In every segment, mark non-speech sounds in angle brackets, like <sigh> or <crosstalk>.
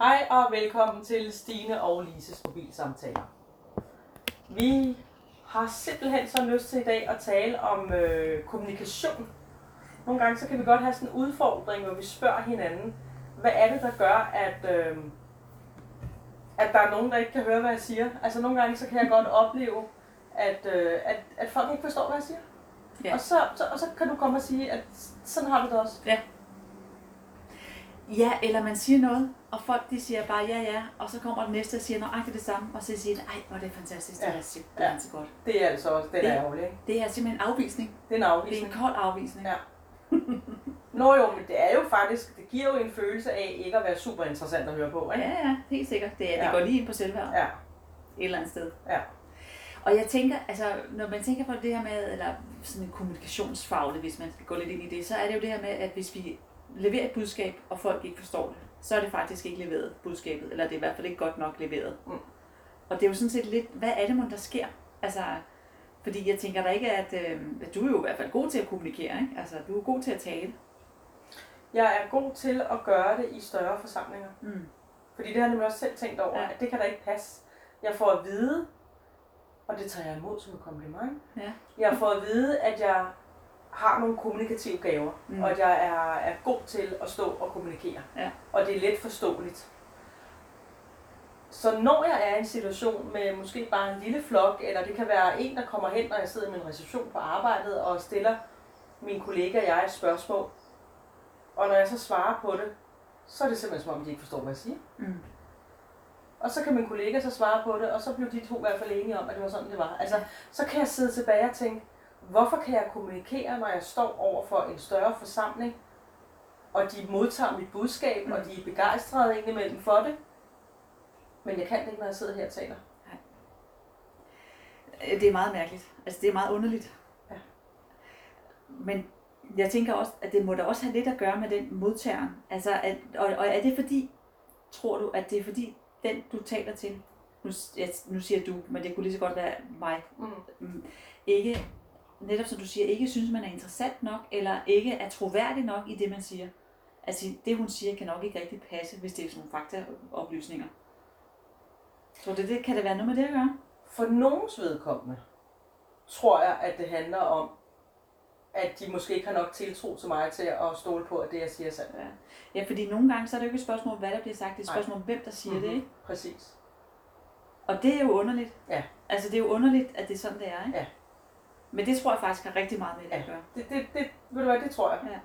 Hej og velkommen til Stine og Lises mobilsamtaler. Vi har simpelthen så lyst til i dag at tale om øh, kommunikation. Nogle gange så kan vi godt have sådan en udfordring, hvor vi spørger hinanden, hvad er det, der gør, at, øh, at der er nogen, der ikke kan høre, hvad jeg siger. Altså nogle gange så kan jeg godt opleve, at, øh, at, at folk ikke forstår, hvad jeg siger. Ja. Og, så, så, og så kan du komme og sige, at sådan har du det også. Ja. Ja, eller man siger noget, og folk de siger bare ja, ja, og så kommer den næste og siger nøjagtigt det samme, og så siger de, ej, hvor er det fantastisk, det Ja. er simpelthen Ja. så godt. Det er altså også, den er Det- ærgerlig, ikke? Det er simpelthen en afvisning. Det er en Det er afvisning. en kold afvisning. Ja. Nå jo, men det er jo faktisk, det giver jo en følelse af ikke at være super interessant at høre på, ikke? Ja, ja, helt sikkert. Det, er, det Ja. går lige ind på selvværd Ja. et eller andet sted. Ja. Og jeg tænker, altså, når man tænker på det her med, eller sådan en kommunikationsfaglig, hvis man skal gå lidt ind i det, så er det jo det her med, at hvis vi leverer et budskab, og folk ikke forstår det, så er det faktisk ikke leveret budskabet, eller det er i hvert fald ikke godt nok leveret. Mm. Og det er jo sådan set lidt, hvad er det, mon, der sker? Altså, fordi jeg tænker da ikke, at, øh, at du er jo i hvert fald god til at kommunikere, ikke? Altså, du er god til at tale. Jeg er god til at gøre det i større forsamlinger. Mm. Fordi det har jeg nemlig også selv tænkt over, ja. at det kan da ikke passe. Jeg får at vide, og det tager jeg imod som et kompliment. Ja. Jeg får at vide, at jeg har nogle kommunikative gaver, Mm. og at jeg er, er god til at stå og kommunikere. Ja. Og det er let forståeligt. Så når jeg er i en situation med måske bare en lille flok, eller det kan være en, der kommer hen, når jeg sidder i min reception på arbejdet og stiller min kollega og jeg et spørgsmål, og når jeg så svarer på det, så er det simpelthen som om, de ikke forstår, hvad jeg siger. Mm. Og så kan min kollega så svare på det, og så blev de to i hvert fald enige om, at det var sådan, det var. Altså, så kan jeg sidde tilbage og tænke, hvorfor kan jeg kommunikere, når jeg står over for en større forsamling, og de modtager mit budskab, Mm. og de er begejstrede indimellem for det, men jeg kan det ikke, når jeg sidder her og taler. Øh, Det er meget mærkeligt. Altså, det er meget underligt. Ja. Men jeg tænker også, at det må da også have lidt at gøre med den modtageren. Altså, at, og, og er det fordi, tror du, at det er fordi, den du taler til, nu, jeg, nu siger du, men det kunne lige så godt være mig, Mm. mm, ikke, netop som du siger, ikke synes, man er interessant nok, eller ikke er troværdig nok i det, man siger. Altså, det hun siger, kan nok ikke rigtig passe, hvis det er sådan nogle faktaoplysninger. Tror du, det kan det være noget med det at gøre? For nogens vedkommende tror jeg, at det handler om, at de måske ikke har nok tiltro til mig til at stole på, at det, jeg siger, er sandt. Ja, fordi nogle gange så er det jo ikke et spørgsmål om, hvad der bliver sagt, det er et spørgsmål om, hvem der siger mm-hmm. det, ikke? Præcis. Og det er jo underligt. Ja. Altså, det er jo underligt, at det er sådan, det er, ikke? Ja. Men det tror jeg faktisk har rigtig meget med det Ja. at gøre. Det, det, det, ved du hvad, det tror jeg.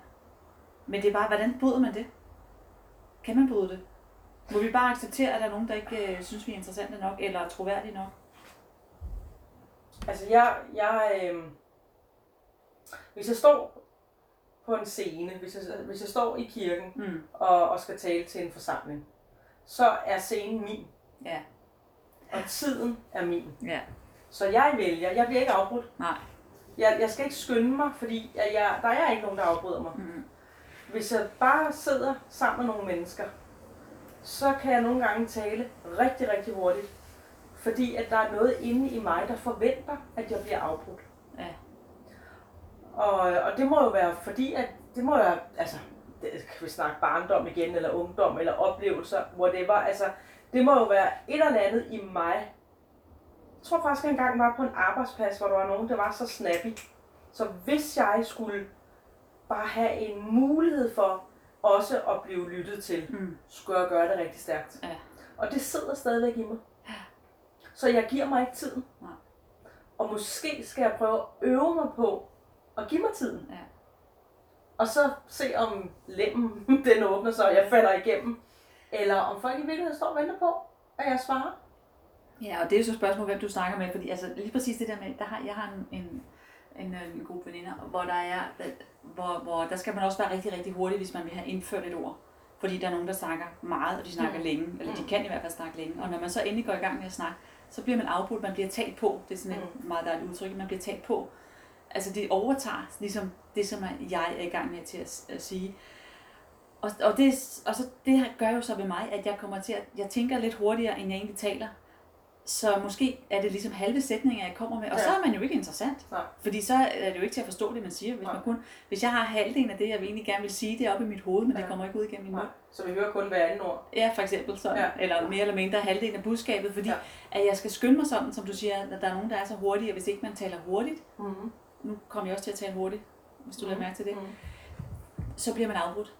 Men det er bare, hvordan bryder man det? Kan man bryde det? Må vi bare acceptere, at der er nogen, der ikke øh, synes, vi er interessante nok, eller er troværdige nok? Altså, jeg, jeg, øh, hvis jeg står på en scene, hvis jeg, hvis jeg står i kirken Mm. og, og skal tale til en forsamling, så er scenen min, Ja. og tiden er min. Ja. Så jeg vælger, jeg bliver ikke afbrudt. Nej. Jeg, jeg skal ikke skynde mig, fordi jeg, jeg, der er ikke nogen, der afbryder mig. Mm. Hvis jeg bare sidder sammen med nogle mennesker, så kan jeg nogle gange tale rigtig, rigtig hurtigt. Fordi at der er noget inde i mig, der forventer, at jeg bliver afbrudt. Ja. Og, og det må jo være fordi, at det må være, altså, det, kan vi snakke barndom igen, eller ungdom, eller oplevelser, whatever. Altså, det må jo være et eller andet i mig. Tror faktisk, jeg engang var på en arbejdsplads, hvor der var nogen, der var så snappy. Så hvis jeg skulle bare have en mulighed for også at blive lyttet til, Mm. skulle jeg gøre det rigtig stærkt. Ja. Og det sidder stadigvæk i mig. Så jeg giver mig ikke tiden. Nej. Og måske skal jeg prøve at øve mig på at give mig tiden. Ja. Og så se om lemmen <laughs> den åbner sig, og jeg falder igennem. Eller om folk i virkeligheden står og venter på, at jeg svarer. Ja, og det er jo så et spørgsmål, hvem du snakker med, fordi altså, lige præcis det der med, der har, jeg har en, en, en, øh, en gruppe veninder, hvor der er, hvor, hvor der skal man også være rigtig, rigtig hurtig, hvis man vil have indført et ord. Fordi der er nogen, der snakker meget, og de snakker Mm. længe, eller de kan i hvert fald snakke længe. Og når man så endelig går i gang med at snakke, så bliver man afbrudt, man bliver talt på. Det er sådan et Mm. meget dejligt udtryk, man bliver talt på. Altså det overtager ligesom det, som jeg er i gang med til at, at sige. Og, og, det, og så, det her gør jo så ved mig, at jeg kommer til at, jeg tænker lidt hurtigere, end jeg egentlig taler. Så måske er det ligesom halve sætninger, jeg kommer med, og Ja. så er man jo ikke interessant. Nej. Fordi så er det jo ikke til at forstå det, man siger. Hvis, Nej. man kun, hvis jeg har halvdelen af det, jeg egentlig gerne vil sige, det er oppe i mit hoved, men Ja. det kommer ikke ud igennem min mund. Så vi hører kun hver anden ord. Ja, for eksempel sådan. Ja. Eller mere eller mindre halvdelen af budskabet, fordi Ja. at jeg skal skynde mig sådan, som du siger, at der er nogen, der er så hurtige, og hvis ikke man taler hurtigt, Mm-hmm. nu kommer jeg også til at tale hurtigt, hvis du lader mærke til det, Mm. så bliver man afbrudt.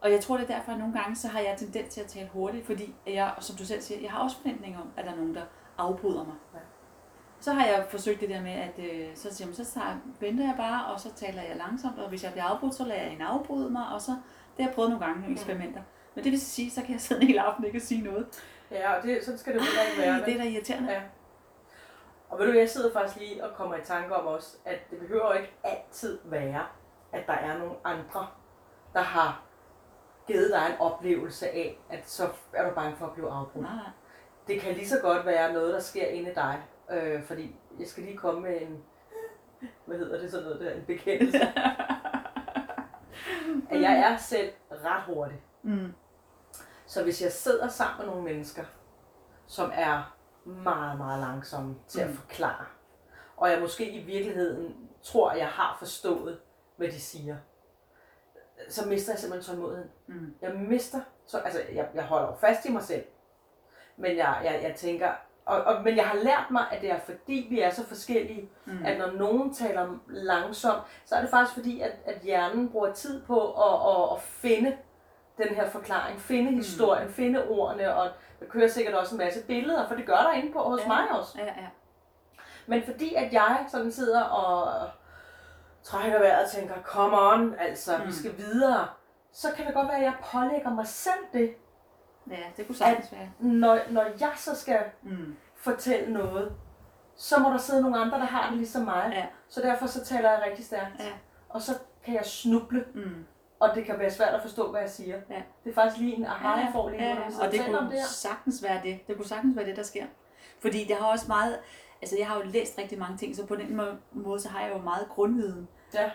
Og jeg tror, det er derfor, at nogle gange, så har jeg tendens til at tale hurtigt, fordi jeg, som du selv siger, jeg har også forventning om, at der er nogen, der afbryder mig. Ja. Så har jeg forsøgt det der med, at øh, så, siger man, så tager, venter jeg bare, og så taler jeg langsomt, og hvis jeg bliver afbrudt, så lader jeg en afbryde mig, og så, det har jeg prøvet nogle gange, nogle eksperimenter. Men det vil sige, så kan jeg sidde en hel aften ikke og sige noget. Ja, og det, sådan skal det jo ikke være. <laughs> Det er da irriterende. Ja. Og ved du, jeg sidder faktisk lige og kommer i tanke om også, at det behøver ikke altid være, at der er nogle andre, der har givet dig en oplevelse af, at så er du bange for at blive afbrudt. Nej. Det kan lige så godt være noget, der sker inde i dig. Øh, fordi jeg skal lige komme med en, hvad hedder det sådan noget der, en bekendelse. <laughs> at jeg er selv ret hurtig. Mm. Så hvis jeg sidder sammen med nogle mennesker, som er meget, meget langsomme til at Mm. forklare, og jeg måske i virkeligheden tror, at jeg har forstået, hvad de siger, så mister jeg simpelthen tålmodigheden. Mm. Jeg mister, så, altså jeg, jeg holder jo fast i mig selv, men jeg, jeg, jeg tænker, og, og, men jeg har lært mig, at det er fordi, vi er så forskellige, Mm. at når nogen taler langsomt, så er det faktisk fordi, at, at hjernen bruger tid på at, at, at finde den her forklaring, finde historien, mm. finde ordene, og der kører sikkert også en masse billeder, for det gør der inde på hos Ja. mig også. Ja, ja. Men fordi at jeg sådan sidder og trækker vejret og tænker, come on, altså, mm. vi Mm. skal videre, så kan det godt være, at jeg pålægger mig selv det, ja, det kunne sagtens være. når, når jeg så skal Mm. fortælle noget, så må der sidde nogle andre, der har det ligesom mig. Ja. Så derfor så taler jeg rigtig stærkt. Ja. Og så kan jeg snuble, Mm. og det kan være svært at forstå, hvad jeg siger. Ja. Det er faktisk lige en aha, jeg får lige ja, ja. og det taler om det kunne her. sagtens være det. Det kunne sagtens være det, der sker. Fordi det har også meget, altså jeg har jo læst rigtig mange ting, så på den må- måde, så har jeg jo meget grundviden. Ja.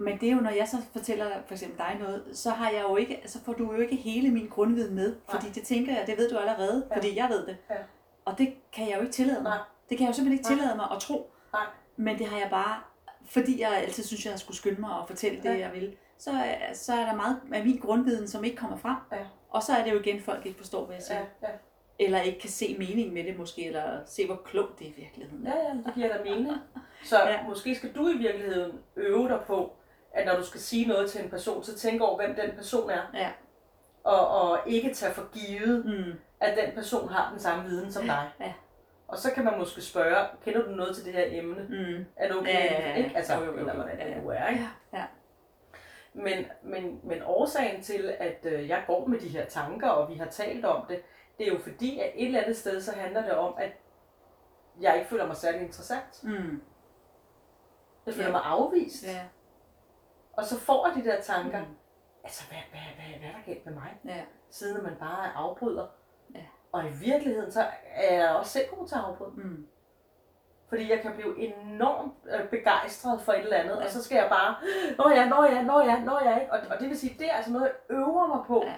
Men det er jo, når jeg så fortæller for eksempel dig noget, så har jeg jo ikke, så får du jo ikke hele min grundviden med. Fordi det tænker jeg, det ved du allerede, Ja. fordi jeg ved det. Ja. Og det kan jeg jo ikke tillade mig. Nej. Det kan jeg jo simpelthen ikke Nej. tillade mig at tro. Nej. Men det har jeg bare, fordi jeg altid synes, jeg skulle skynde mig og fortælle det, Ja. jeg vil, så, så er der meget af min grundviden, som ikke kommer frem. Ja. Og så er det jo igen, folk ikke forstår, hvad jeg siger. Ja, ja. Eller ikke kan se meningen med det måske, eller se, hvor klogt det er i virkeligheden. ja, ja, det giver da mening. Så <laughs> ja. måske skal du i virkeligheden øve dig på, at når du skal sige noget til en person, så tænk over, hvem den person er. Ja. Og, og ikke tage for givet, Mm. at den person har den samme viden som dig. Ja. Og så kan man måske spørge, kender du noget til det her emne? Mm. Er det okay? Ja, ja, ja. Ikke? Altså, Jo, jo, eller hvordan Ja, det ja. nu er, ikke? Ja. Men, men, men årsagen til, at øh, jeg går med de her tanker, og vi har talt om det, det er jo fordi, at et eller andet sted, så handler det om, at jeg ikke føler mig særlig interessant. Mm. Jeg føler Ja. mig afvist. Ja. Og så får jeg de der tanker, Mm. altså hvad, hvad, hvad, hvad er der galt med mig? Ja. Siden man bare afbryder. Ja. Og i virkeligheden, så er jeg også selv god til at afbryde. Mm. Fordi jeg kan blive enormt øh, begejstret for et eller andet. Ja. og så skal jeg bare, nå ja, nå ja, nå ja, nå ja, ikke? Og, og det vil sige, det er altså noget, jeg øver mig på Ja.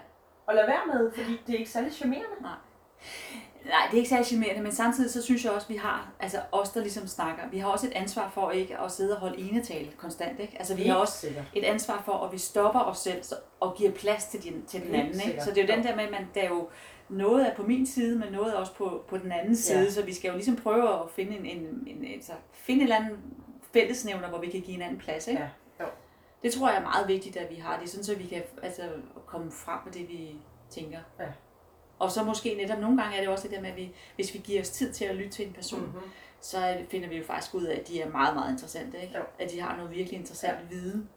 at lade være med, fordi det er ikke særlig charmerende. Nej, det er ikke særlig charmerende, men samtidig så synes jeg også, at vi har, altså os, der ligesom snakker, vi har også et ansvar for ikke at sidde og holde enetale konstant, ikke? Altså vi har også sikkert. et ansvar for, at vi stopper os selv og giver plads til den, til den Helt anden. Ikke? Så det er jo den der med, at man, der er jo noget er på min side, men noget er også på, på den anden side, Ja. så vi skal jo ligesom prøve at finde en, en, en, en så finde en eller anden fællesnævner, hvor vi kan give hinanden plads. Ikke? Ja, jo. Det tror jeg er meget vigtigt, at vi har det, sådan så vi kan altså, komme frem med det, vi tænker. Ja. Og så måske netop nogle gange er det også det der med, at vi, hvis vi giver os tid til at lytte til en person, Mm-hmm. så er finder vi jo faktisk ud af, at de er meget, meget interessante. Ikke? Jo. At de har noget virkelig interessant ja. viden.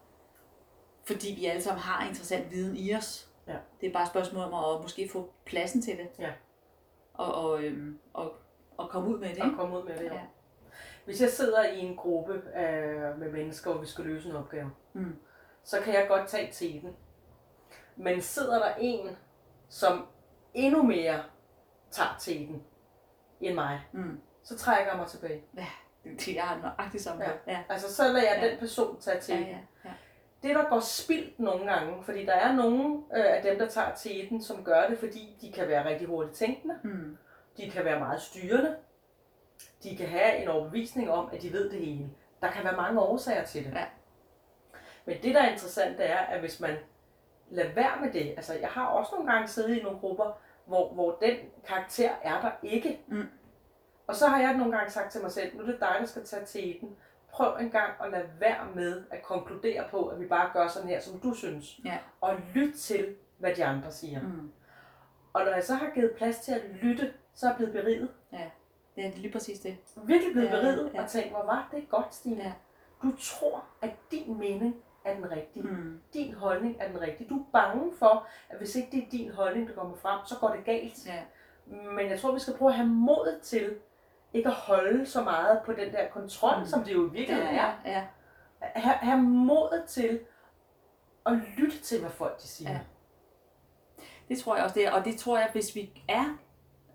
Fordi vi alle sammen har interessant viden i os. Ja. Det er bare et spørgsmål om at måske få pladsen til det. Ja. Og, og, øhm, og, og komme ud med det. Og Ikke? komme ud med det, ja. Ja. Hvis jeg sidder i en gruppe øh, med mennesker, og vi skal løse en opgave, Mm. så kan jeg godt tage teten. Men sidder der en, som endnu mere tager teten end mig, Mm. så trækker jeg mig tilbage. Det jeg har nøjagtigt samme. Ja. Ja. Altså, så lader jeg Ja. den person tage Ja, teten. ja, ja. Det, der går spildt nogle gange, fordi der er nogle øh, af dem, der tager teten, som gør det, fordi de kan være rigtig hurtigt tænkende. Mm. De kan være meget styrende. de kan have en overbevisning om, at de ved det hele. Der kan være mange årsager til det. Ja. Men det, der er interessant, det er, at hvis man lader være med det, altså jeg har også nogle gange siddet i nogle grupper, hvor, hvor den karakter er der ikke. Mm. Og så har jeg nogle gange sagt til mig selv, nu er det dig, der skal tage teten. Prøv en gang at lade være med at konkludere på, at vi bare gør sådan her, som du synes. Ja. Og lyt til, hvad de andre siger. Mm. Og når jeg så har givet plads til at lytte, så er jeg blevet beriget. Det er lige præcis det. Virkelig blevet Ja, beriget ja. og tænkt, hvor var det godt, Stine. Ja. Du tror, at din mening er den rigtige. Mm. Din holdning er den rigtige. Du er bange for, at hvis ikke det er din holdning, der kommer frem, så går det galt. Ja. Men jeg tror, vi skal prøve at have mod til ikke at holde så meget på den der kontrol, Mm. som det jo i virkeligheden Ja, er. ja, ja. Ha, have mod til at lytte til, hvad folk de siger. Ja. Det tror jeg også, det er. Og det tror jeg, hvis vi er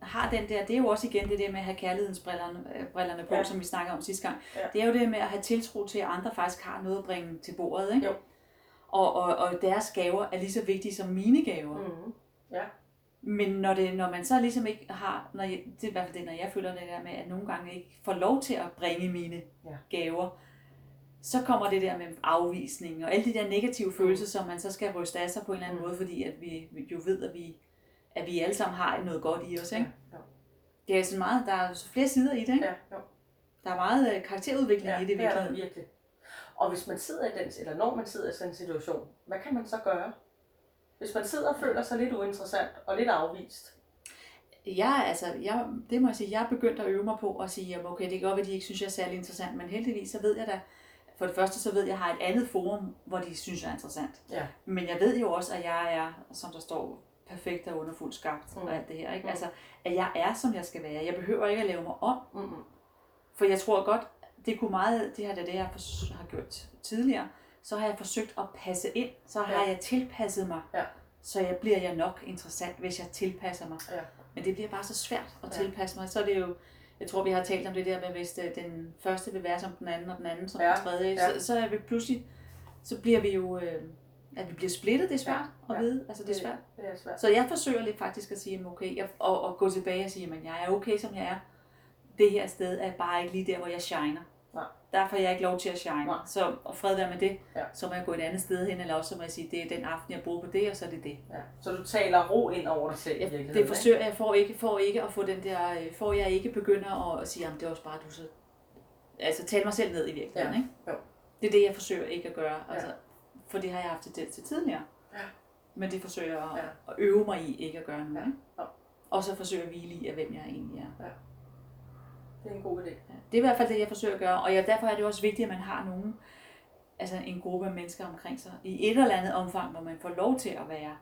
har den der, det er jo også igen det der med at have kærlighedsbrillerne øh, brillerne på, ja. Ja. som vi snakker om sidste gang. Ja. Det er jo det med at have tiltro til, at andre faktisk har noget at bringe til bordet. Ikke? Jo. Og, og, og deres gaver er lige så vigtige som mine gaver. Mm. Men når, det, når man så ligesom ikke har, når jeg, det er i hvert fald det, når jeg føler det der med, at nogle gange ikke får lov til at bringe mine Ja. gaver, så kommer det der med afvisning og alle de der negative følelser, som man så skal ryste af sig på en eller anden Mm. måde, fordi at vi jo ved, at vi, at vi alle sammen har noget godt i os. Ikke? Ja, ja. Det er sådan meget, der er så flere sider i det. Ikke? Ja, jo. Der er meget øh, karakterudvikling ja, i det er der virkeligheden. virkelig. Og hvis man sidder i den, eller når man sidder i sådan en situation, hvad kan man så gøre? Hvis man sidder og føler sig lidt uinteressant og lidt afvist. Jeg, altså, jeg, det må jeg sige, jeg er begyndt at øve mig på at sige, okay, det kan godt være, at de ikke synes, jeg er særlig interessant, men heldigvis så ved jeg da, for det første så ved jeg, at jeg har et andet forum, hvor de synes, jeg er interessant. Ja. Men jeg ved jo også, at jeg er, som der står, perfekt og underfuldt skabt mm. Mm. og alt det her. Ikke? Mm. Altså, at jeg er, som jeg skal være. Jeg behøver ikke at lave mig om, Mm-mm. for jeg tror godt, det kunne meget, det her det, det jeg har gjort tidligere, så har jeg forsøgt at passe ind, så har Ja. jeg tilpasset mig, Ja. så jeg bliver jeg nok interessant, hvis jeg tilpasser mig. Ja. Men det bliver bare så svært at Ja. tilpasse mig. Så er det jo, jeg tror vi har talt om det der med, hvis øh, den første vil være som den anden, og den anden som Ja, den tredje, ja. så, så er vi pludselig, så bliver vi jo, øh, at vi bliver splittet, det er svært Ja, at vide, altså det er svært. Det er svært. Så jeg forsøger lidt faktisk at sige, okay, jeg, og, og gå tilbage og sige, at jeg er okay, som jeg er. Det her sted er bare ikke lige der, hvor jeg shiner. Nej. Der får jeg ikke lov til at shine. Nej. Så og fred være med det. Ja. Så må jeg gå et andet sted hen, eller også så må jeg sige, det er den aften, jeg bruger på det, og så er det det. Ja. Så du taler ro ind over dig selv Jeg, det forsøger jeg for ikke, for ikke at få den der, øh, for jeg ikke begynder at, at sige, jamen det er også bare du så, altså tale mig selv ned i virkeligheden, Ja. ikke? Jo. Det er det, jeg forsøger ikke at gøre, Ja. altså, for det har jeg haft til, til tidligere. Ja. Men det forsøger jeg at, Ja. at øve mig i ikke at gøre nu, Ja. Ja. Og så forsøger jeg at hvile i, at hvem jeg egentlig er. Det er en god idé. Ja. Det er i hvert fald det, jeg forsøger at gøre, og jeg, derfor er det også vigtigt, at man har nogen, altså en gruppe af mennesker omkring sig, i et eller andet omfang, hvor man får lov til at være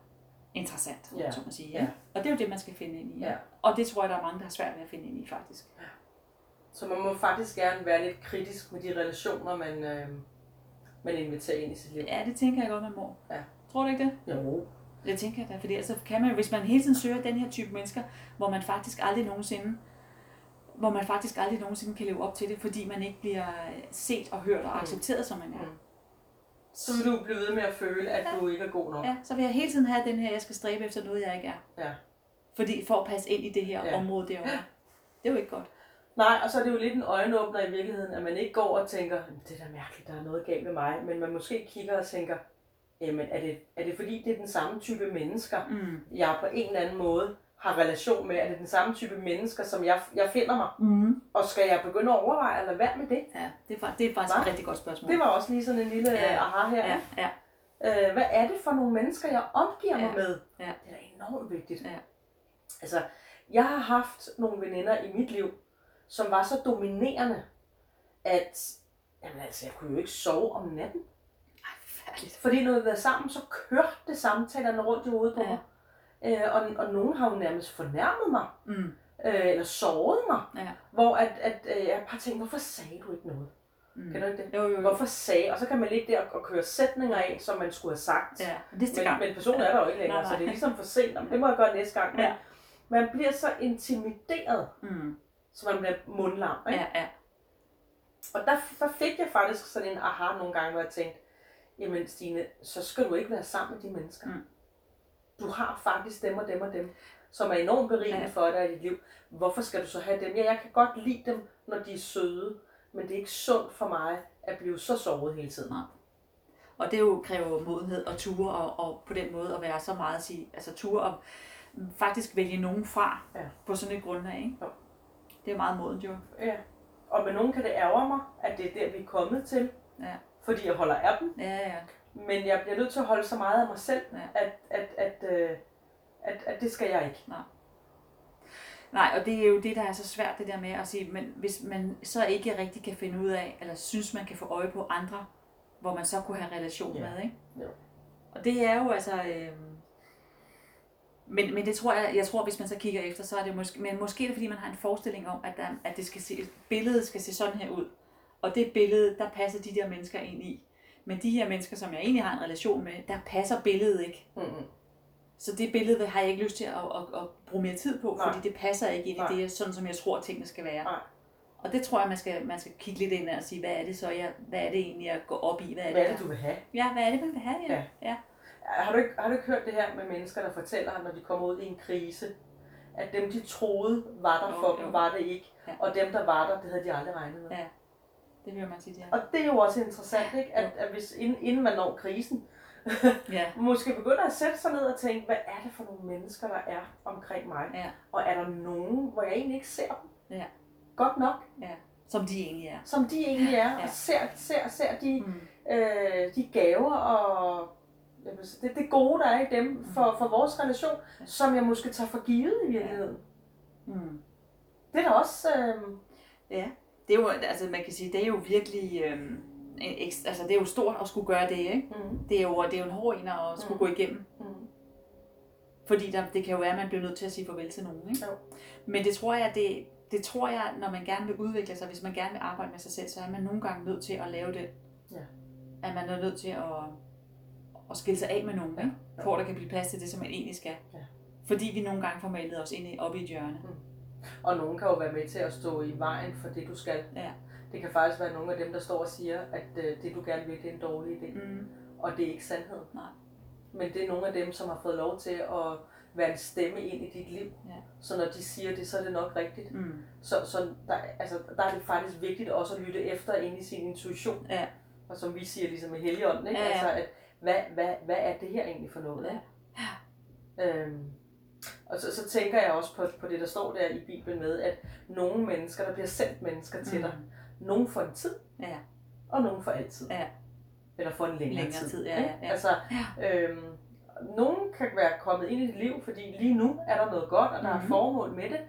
interessant, Ja. så man sige. Ja. Ja. Og det er jo det, man skal finde ind i. Ja. Og det tror jeg, der er mange, der har svært ved at finde ind i, faktisk. Så man må faktisk gerne være lidt kritisk med de relationer, man, øh, man inviterer ind i sit liv. Ja, det tænker jeg godt, man må. Ja. Tror du ikke det? Jo. Det tænker jeg da, fordi ellers så kan man hvis man hele tiden søger den her type mennesker, hvor man faktisk aldrig nogensinde hvor man faktisk aldrig nogensinde kan leve op til det, fordi man ikke bliver set og hørt og Mm. accepteret, som man er. Mm. Så vil du blive ved med at føle, at du ikke er god nok. Ja, så vil jeg hele tiden have den her, jeg skal stræbe efter noget, jeg ikke er. Ja. Fordi for at passe ind i det her Ja. ja. område derovre. Det er jo ikke godt. Nej, og så er det jo lidt en øjenåbner i virkeligheden, at man ikke går og tænker, "Jamen, det er da mærkeligt, der er noget galt med mig, men man måske kigger og tænker, jamen er det, er det fordi, det er den samme type mennesker, Mm. jeg på en eller anden måde har relation med? Er det den samme type mennesker, som jeg, jeg finder mig? Mm. Og skal jeg begynde at overveje at lade være med det? Ja, det er, det er faktisk Hva? et rigtig godt spørgsmål. Det var også lige sådan en lille Ja. ja. aha her. Ja, ja. Øh, hvad er det for nogle mennesker, jeg omgiver mig Ja. med? Ja. Det er da enormt vigtigt. Ja. Altså, jeg har haft nogle veninder i mit liv, som var så dominerende, at jamen altså, jeg kunne jo ikke sove om natten. Ej. Fordi når vi var sammen, så kørte det samtalerne rundt i hovedet på Ja. mig. Øh, og, og nogen har jo nærmest fornærmet mig, Mm. øh, eller såret mig. Ja. Hvor at, at, øh, jeg bare tænkte, hvorfor sagde du ikke noget? Mm. Kan du ikke det? Jo, jo, jo. Hvorfor sagde? Og så kan man ligge der og, køre sætninger af, som man skulle have sagt. Ja, næste Men, gang. men personen er der jo ikke længere, Nej, nej. så det er ligesom for sent. Jamen, det må jeg gøre næste gang. Men Ja. man bliver så intimideret, Mm. Så man bliver mundlam. Ikke? Ja, ja. Og der, der fik jeg faktisk sådan en aha nogle gange, hvor jeg tænkte, jamen Stine, så skal du ikke være sammen med de mennesker. Mm. Du har faktisk dem og dem og dem. som er enormt berigende Ja. ja. for dig i dit liv. Hvorfor skal du så have dem? Ja, jeg kan godt lide dem, når de er søde, men det er ikke sundt for mig at blive så såret hele tiden. Nej. Og det jo kræver modenhed og ture, og, og på den måde at være så meget at sige, altså ture og faktisk vælge nogen fra Ja. på sådan et grundlag. Ikke? Jo. Det er meget modent jo. Ja. Og med nogen kan det ærge mig, at det er der, vi er kommet til, Ja. fordi jeg holder af dem. Ja, ja. Men jeg bliver nødt til at holde så meget af mig selv, Ja. at, at, at, øh, at, at det skal jeg ikke. Nej, og det er jo det, der er så svært, det der med at sige, men hvis man så ikke rigtig kan finde ud af, eller synes, man kan få øje på andre, hvor man så kunne have relation Ja. med, ikke? Jo. Og det er jo altså... Øh... Men, men det tror jeg, jeg tror, hvis man så kigger efter, så er det måske, men måske er det, fordi man har en forestilling om, at, der, at det skal se, billedet skal se sådan her ud. Og det billede, der passer de der mennesker ind i. Men de her mennesker, som jeg egentlig har en relation med, der passer billedet ikke. Mm-hmm. Så det billede har jeg ikke lyst til at, at, at bruge mere tid på, Nej. fordi det passer ikke ind Nej. i det, sådan som jeg tror, tingene skal være. Nej. Og det tror jeg, man skal, man skal kigge lidt ind og sige, hvad er det så, jeg, hvad er det egentlig, jeg går op i? Hvad er Hvad er det, det, du vil have? Ja, hvad er det, man vil have? Ja. Ja. ja. Har du, ikke, har du ikke hørt det her med mennesker, der fortæller, når de kommer ud i en krise, at dem, de troede var der Jo, for jo. dem, var det ikke. Ja. Og dem, der var der, det havde de aldrig regnet med. Ja. Det vil man sige, ja. Og det er jo også interessant, ikke? At, at hvis, inden, inden man når krisen, <laughs> Ja, måske begynder at sætte sig ned og tænke, hvad er det for nogle mennesker, der er omkring mig? ja, Og er der nogen, hvor jeg egentlig ikke ser dem? Ja. Godt nok, ja. Som de egentlig er. som de egentlig er, Ja. og ser, ser, ser de, Mm. øh, de gaver og det, det gode, der er i dem for, for vores relation, Ja. som jeg måske tager for givet i virkeligheden. Mm. Det er da også... Øh, Ja, det er jo, altså man kan sige, det er jo virkelig, en ekstra, altså det er jo stort at skulle gøre det, ikke? mm, Det er jo, det er jo en hård en at skulle Mm. gå igennem. mm, Fordi der, det kan jo være, at man bliver nødt til at sige farvel til nogen, ikke? Jo. Men det tror jeg, det, det tror jeg, når man gerne vil udvikle sig, hvis man gerne vil arbejde med sig selv, så er man nogle gange nødt til at lave det. Ja. At man er nødt til at, at skille sig af med nogen, ikke? For at der kan blive plads til det, som man egentlig skal. Ja. Fordi vi nogle gange får malet os ind i, op i et hjørne. og nogen kan jo være med til at stå i vejen for det, du skal. Ja. Det kan faktisk være nogle af dem, der står og siger, at øh, det, du gerne vil, det er en dårlig idé. Mm. Og det er ikke sandhed. Nej. Men det er nogle af dem, som har fået lov til at være en stemme ind i dit liv. Ja. Så når de siger det, så er det nok rigtigt. Mm. Så, så der, altså, der er det faktisk vigtigt også at lytte efter ind i sin intuition. Ja. Og som vi siger ligesom med Helligånden, ikke? Ja, ja. Altså, at, hvad, hvad, hvad er det her egentlig for noget? Ja. Ikke? Øhm, og så, så tænker jeg også på, på det, der står der i Bibelen med, at nogle mennesker, der bliver sendt mennesker til dig, nogen for en tid, Ja. og nogen for altid. Ja. Eller for en længere, Længere tid. tid, ja, ja, ja. Altså, øhm, nogen kan være kommet ind i dit liv, fordi lige nu er der noget godt, og der er et Mhm. formål med det.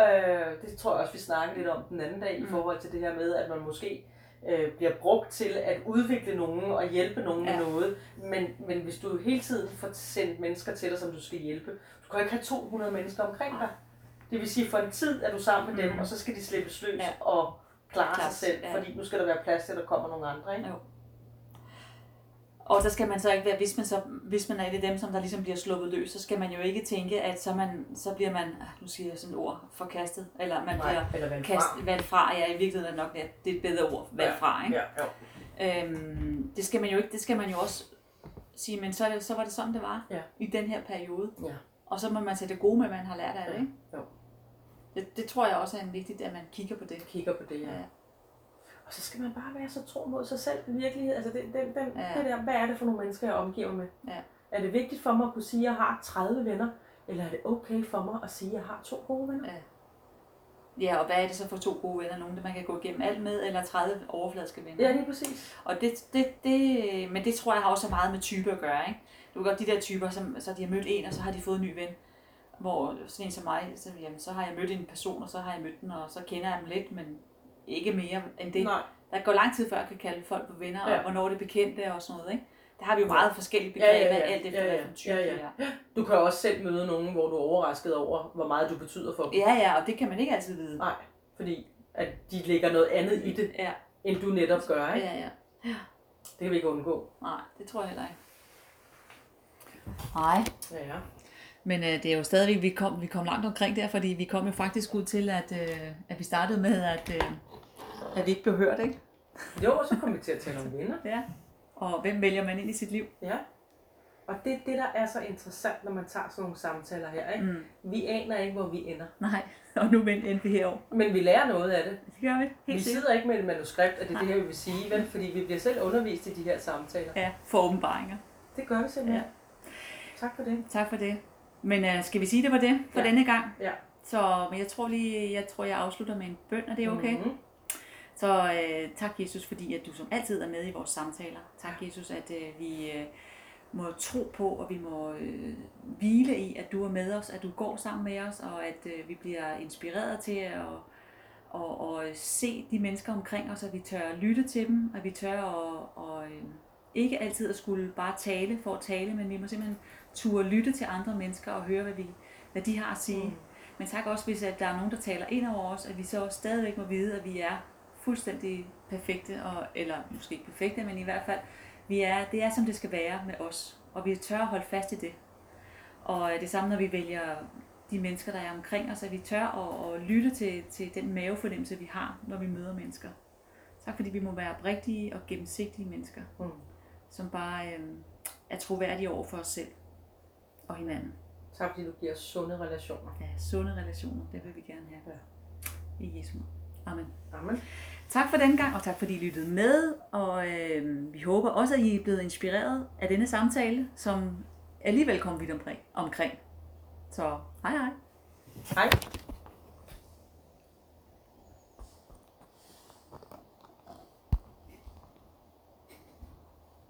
Øh, det tror jeg også, vi snakkede lidt om den anden dag, i Mm. forhold til det her med, at man måske øh, bliver brugt til at udvikle nogen og hjælpe nogen Ja. med noget. Men, men hvis du hele tiden får sendt mennesker til dig, som du skal hjælpe, du kan ikke have 200 mennesker omkring dig. Det vil sige, for en tid er du sammen med dem, Mm. og så skal de slippes løs Ja. og klare Klart, sig selv, ja. fordi nu skal der være plads til, at der kommer nogle andre. Ikke? Jo. Og så skal man så ikke være, hvis man, så, hvis man er et af dem, som der ligesom bliver sluppet løs, så skal man jo ikke tænke, at så, man, så bliver man, ah, nu siger jeg sådan et ord, forkastet, eller man bliver eller valgt kastet, valgt fra, ja i virkeligheden er nok det, det er et bedre ord, valgt fra, ikke? Ja, jo. Øhm, det skal man jo ikke, det skal man jo også sige, men så, det, så var det sådan, det var Ja. i den her periode. Ja. Og så må man tage det gode med, man har lært af det, Ja. ikke? Jo. Det, det tror jeg også er en vigtigt, at man kigger på det. kigger på det, ja. Ja. Og så skal man bare være så tro mod sig selv i virkeligheden. Altså den, den, den, Ja. ja. det der, hvad er det for nogle mennesker, jeg omgiver med? Ja. Er det vigtigt for mig at kunne sige, at jeg har 30 venner? Eller er det okay for mig at sige, at jeg har to gode venner? Ja, og hvad er det så for to gode venner? Nogen, der man kan gå igennem alt med, eller 30 overfladiske venner? Ja, lige præcis. Og det, det, det, men det tror jeg har også meget med type at gøre. Ikke? Du kan godt de der typer, som, så de har mødt en, og så har de fået en ny ven. Hvor sådan en som mig, så, jamen, så har jeg mødt en person, og så har jeg mødt den, og så kender jeg dem lidt, men ikke mere end det. Nej. Der går lang tid før, jeg kan kalde folk for venner, ja. Ja. og hvornår det er bekendte og sådan noget. Ikke? Der har vi jo Ja. meget forskellige Ja, begreber, ja, ja. alt efter Ja, ja. hvad for en type Ja, ja. det er. Du kan også selv møde nogen, hvor du er overrasket over, hvor meget du betyder for dem. Ja, ja, og det kan man ikke altid vide. Nej, fordi at de lægger noget andet i det, Ja, end du netop gør. Ikke? ja, ja. Det kan vi ikke undgå. Nej, det tror jeg heller ikke. Nej. Ja, ja. Men øh, det er jo stadigvæk, vi kom, vi kom langt omkring der, fordi vi kom jo faktisk ud til, at, øh, at vi startede med, at, øh, at vi ikke blev hørt, ikke? Jo, og så kommer vi til at tale om venner. Ja. Og hvem vælger man ind i sit liv? Ja. Og det er det, der er så interessant, når man tager sådan nogle samtaler her. Ikke? Mm. Vi aner ikke, hvor vi ender. Nej, og nu endte vi herovre. Men vi lærer noget af det. Det gør vi. Vi Helt sikkert. sidder ikke med et manuskript, at det er Nej. det her, vi vil sige, vel? fordi vi bliver selv undervist i de her samtaler. Ja, for åbenbaringer. Det gør vi simpelthen. Tak for det. Tak for det. Men uh, skal vi sige, det var det for Ja. denne gang? Ja. Så men jeg tror lige, jeg tror, jeg afslutter med en bøn, er det okay? Mhm. Så øh, tak Jesus, fordi at du som altid er med i vores samtaler. Tak Jesus, at øh, vi øh, må tro på, og vi må øh, hvile i, at du er med os, at du går sammen med os, og at øh, vi bliver inspireret til at og, og se de mennesker omkring os, at vi tør lytte til dem, at vi tør at, og, øh, ikke altid at skulle bare tale for at tale, men vi må simpelthen turde lytte til andre mennesker og høre, hvad, vi, hvad de har at sige. Mm. Men tak også, hvis at der er nogen, der taler ind over os, at vi så stadigvæk må vide, at vi er fuldstændig perfekte, og, eller måske ikke perfekte, men i hvert fald, vi er, det er som det skal være med os, og vi tør at holde fast i det. Og det samme, når vi vælger de mennesker, der er omkring os, at vi tør at, at lytte til, til den mavefornemmelse, vi har, når vi møder mennesker. Tak fordi vi må være oprigtige og gennemsigtige mennesker, Mm. som bare øh, er troværdige over for os selv og hinanden. Tak fordi du giver sunde relationer. Ja, sunde relationer, det vil vi gerne have. Ja. I Jesu navn. Amen. Amen. Tak for den gang, og tak fordi I lyttede med. Og øh, vi håber også, at I er blevet inspireret af denne samtale, som alligevel kom vidt omkring. omkring. Så hej hej. Hej.